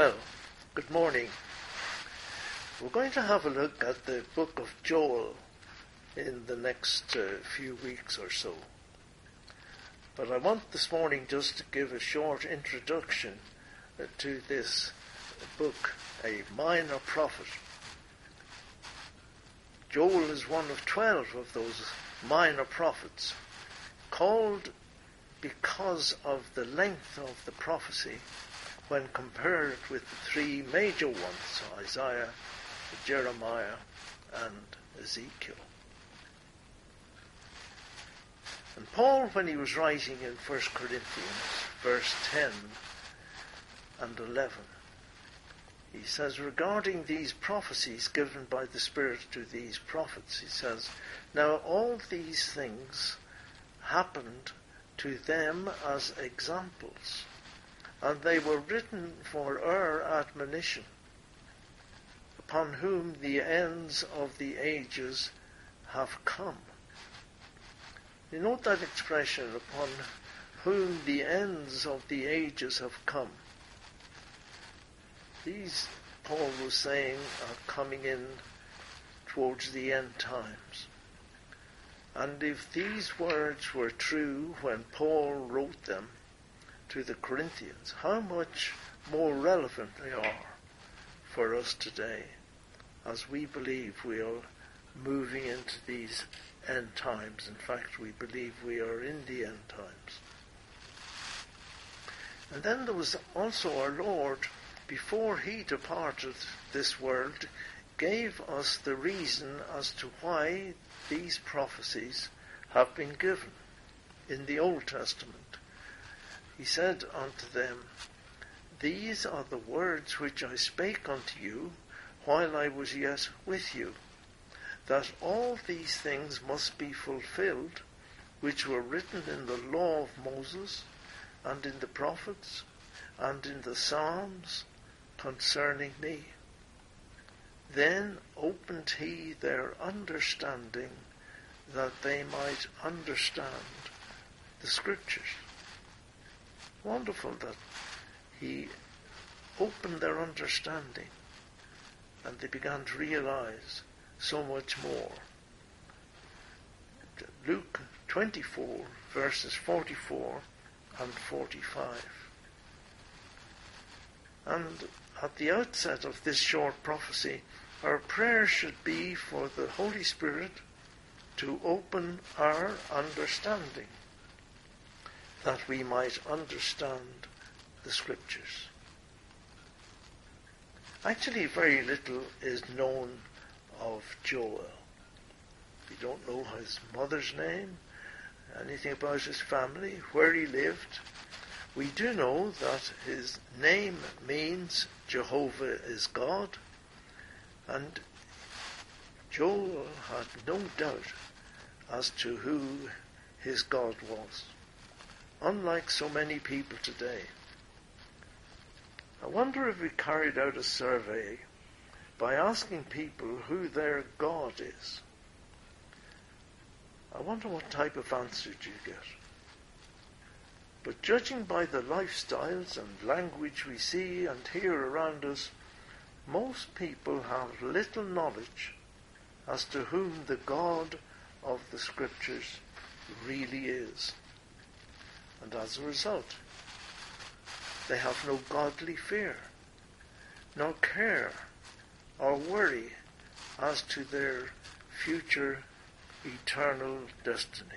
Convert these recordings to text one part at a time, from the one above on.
Well, good morning. We're going to have a look at the book of Joel in the next uh, few weeks or so. But I want this morning just to give a short introduction uh, to this book, a minor prophet. Joel is one of twelve of those minor prophets, called because of the length of the prophecy when compared with the three major ones, Isaiah, Jeremiah, and Ezekiel. And Paul, when he was writing in 1 Corinthians, verse 10 and 11, he says, regarding these prophecies given by the Spirit to these prophets, he says, Now all these things happened to them as examples, and they were written for our admonition, upon whom the ends of the ages have come. You note that expression, upon whom the ends of the ages have come. These, Paul was saying, are coming in towards the end times. And if these words were true when Paul wrote them to the Corinthians, how much more relevant they are for us today as we believe we are moving into these end times. In fact, we believe we are in the end times. And then there was also our Lord before he departed this world, gave us the reason as to why these prophecies have been given in the Old Testament. He said unto them, These are the words which I spake unto you while I was yet with you, that all these things must be fulfilled which were written in the law of Moses, and in the prophets, and in the Psalms, concerning me. Then opened he their understanding that they might understand the scriptures. Wonderful that he opened their understanding and they began to realize so much more. Luke 24 verses 44 and 45. And at the outset of this short prophecy, our prayer should be for the Holy Spirit to open our understanding, that we might understand the Scriptures. Actually, very little is known of Joel. We don't know his mother's name, anything about his family, where he lived. We do know that his name means Jehovah is God, and Joel had no doubt as to who his God was, unlike so many people today. I wonder if we carried out a survey by asking people who their God is. I wonder what type of answer you get. But judging by the lifestyles and language we see and hear around us, most people have little knowledge as to whom the God of the Scriptures really is. And as a result, they have no godly fear, nor care or worry as to their future eternal destiny.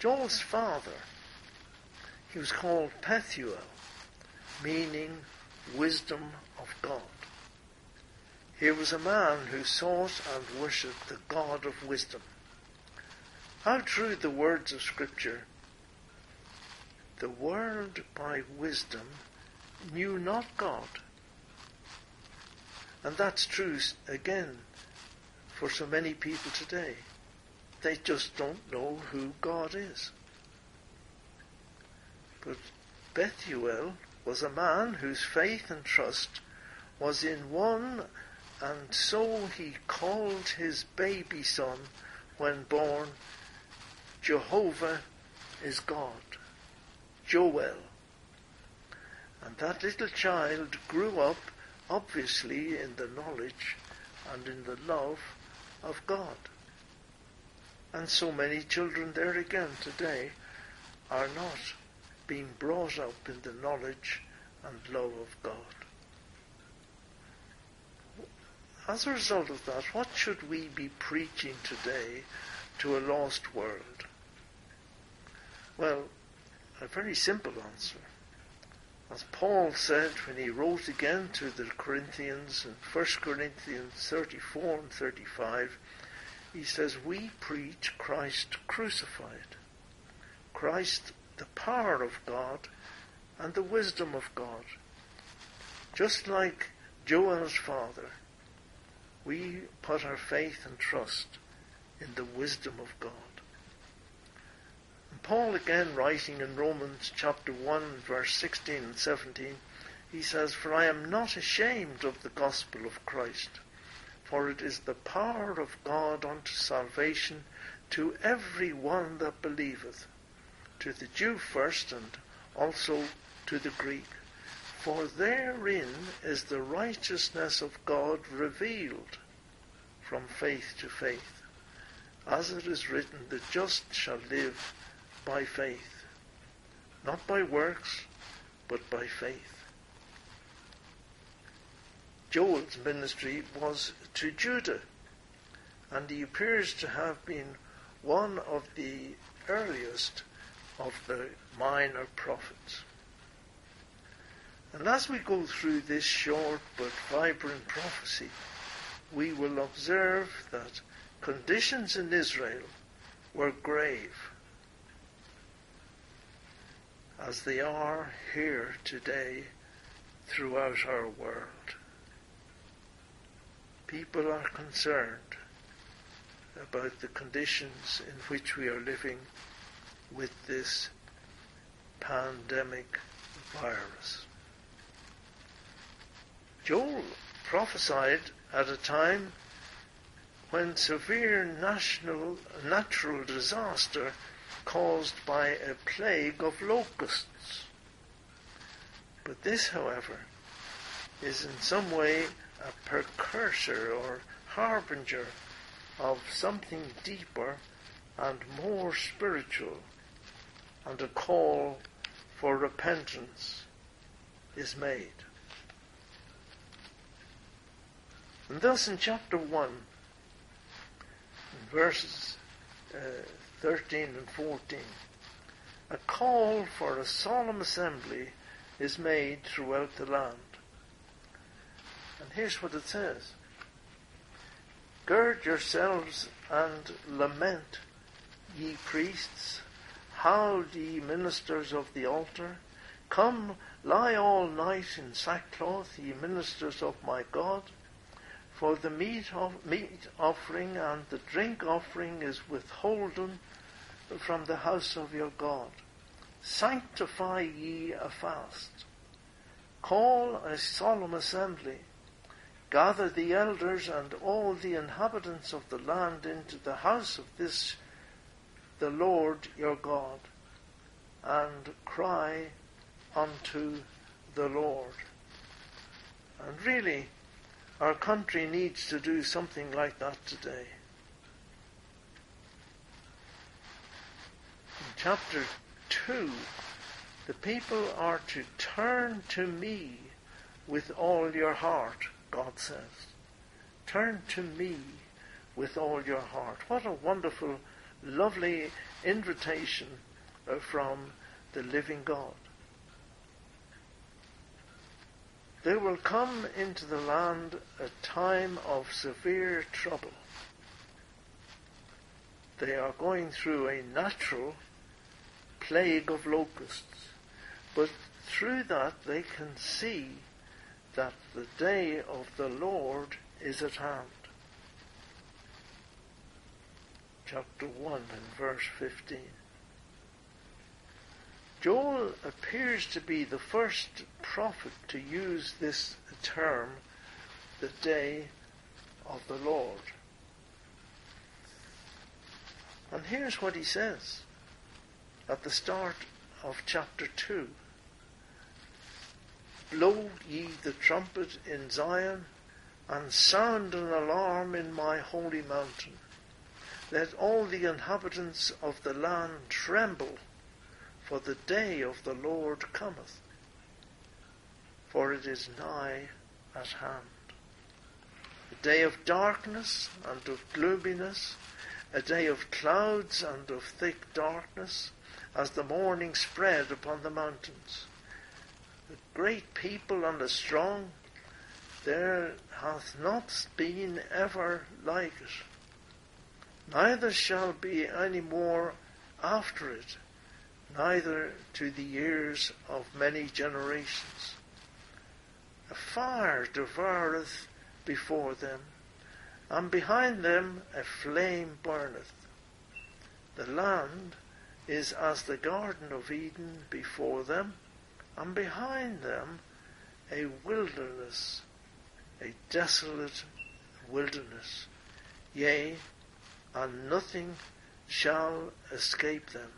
Joel's father, he was called Pethuel, meaning wisdom of God. He was a man who sought and worshipped the God of wisdom. How true the words of Scripture. The world by wisdom knew not God. And that's true again for so many people today. They just don't know who God is. But Pethuel was a man whose faith and trust was in one, and so he called his baby son when born Jehovah is God. Joel. And that little child grew up obviously in the knowledge and in the love of God. And so many children there again today are not being brought up in the knowledge and love of God. As a result of that, what should we be preaching today to a lost world? Well, a very simple answer. As Paul said when he wrote again to the Corinthians in 1 Corinthians 34 and 35, he says, We preach Christ crucified. Christ, the power of God and the wisdom of God. Just like Joel's father, we put our faith and trust in the wisdom of God. Paul again writing in Romans chapter 1 verse 16 and 17, he says, For I am not ashamed of the gospel of Christ, for it is the power of God unto salvation to every one that believeth, to the Jew first and also to the Greek. For therein is the righteousness of God revealed from faith to faith. As it is written, the just shall live by faith. Not by works, but by faith. Joel's ministry was to Judah, and he appears to have been one of the earliest of the minor prophets. And as we go through this short but vibrant prophecy, we will observe that conditions in Israel were grave, as they are here today throughout our world. People are concerned about the conditions in which we are living with this pandemic virus. Joel prophesied at a time when severe national, natural disaster caused by a plague of locusts. But this, however, is in some way a precursor or harbinger of something deeper and more spiritual, and a call for repentance is made. And thus in chapter 1, verses uh, 13 and 14, a call for a solemn assembly is made throughout the land. And here's what it says. Gird yourselves and lament, ye priests, howl ye ministers of the altar. Come, lie all night in sackcloth, ye ministers of my God. For the meat, of, meat offering and the drink offering is withholden from the house of your God. Sanctify ye a fast. Call a solemn assembly. Gather the elders and all the inhabitants of the land into the house of this, the Lord your God, and cry unto the Lord. And really, our country needs to do something like that today. Chapter 2, the people are to turn to me with all your heart, God says. Turn to me with all your heart. What a wonderful, lovely invitation uh, from the living God. There will come into the land a time of severe trouble. They are going through a natural plague of locusts, but through that they can see that the day of the Lord is at hand. Chapter 1 and verse 15. Joel appears to be the first prophet to use this term, the day of the Lord. And here's what he says at the start of chapter 2. blow ye the trumpet in Zion, and sound an alarm in my holy mountain. Let all the inhabitants of the land tremble, for the day of the Lord cometh, for it is nigh at hand. A day of darkness and of gloominess, a day of clouds and of thick darkness, as the morning spread upon the mountains. A great people and a strong, there hath not been ever like it, neither shall be any more after it, neither to the years of many generations. A fire devoureth before them, and behind them a flame burneth. The land is as the Garden of Eden before them, and behind them a wilderness, a desolate wilderness. Yea, and nothing shall escape them.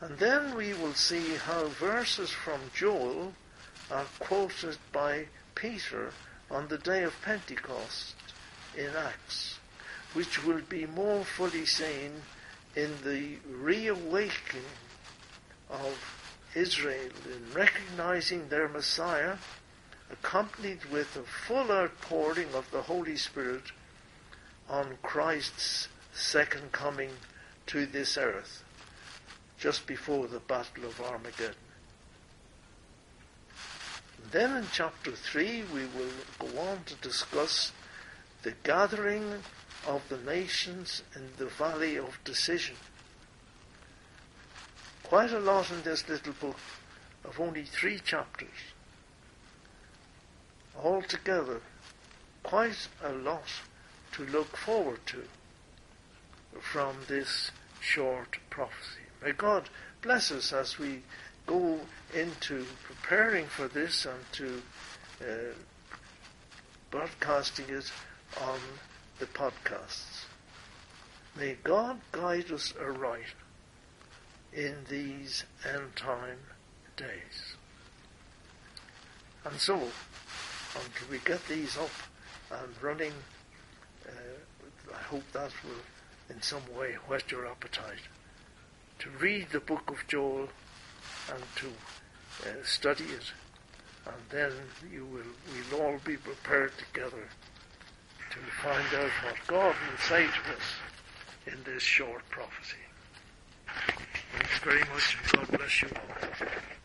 And then we will see how verses from Joel are quoted by Peter on the day of Pentecost in Acts, which will be more fully seen in the reawakening of Israel in recognizing their Messiah, accompanied with a full outpouring of the Holy Spirit on Christ's second coming to this earth, just before the Battle of Armageddon. Then in chapter 3 we will go on to discuss the gathering of the nations in the valley of decision. Quite a lot in this little book of only three chapters. Altogether, quite a lot to look forward to from this short prophecy. May God bless us as we go into preparing for this and to uh, broadcasting it on the podcasts. May God guide us aright in these end time days. And so, until we get these up and running, uh, I hope that will in some way whet your appetite to read the book of Joel and to uh, study it. And then you will, we'll all be prepared together to find out what God will say to us in this short prophecy. Thanks very much and God bless you all.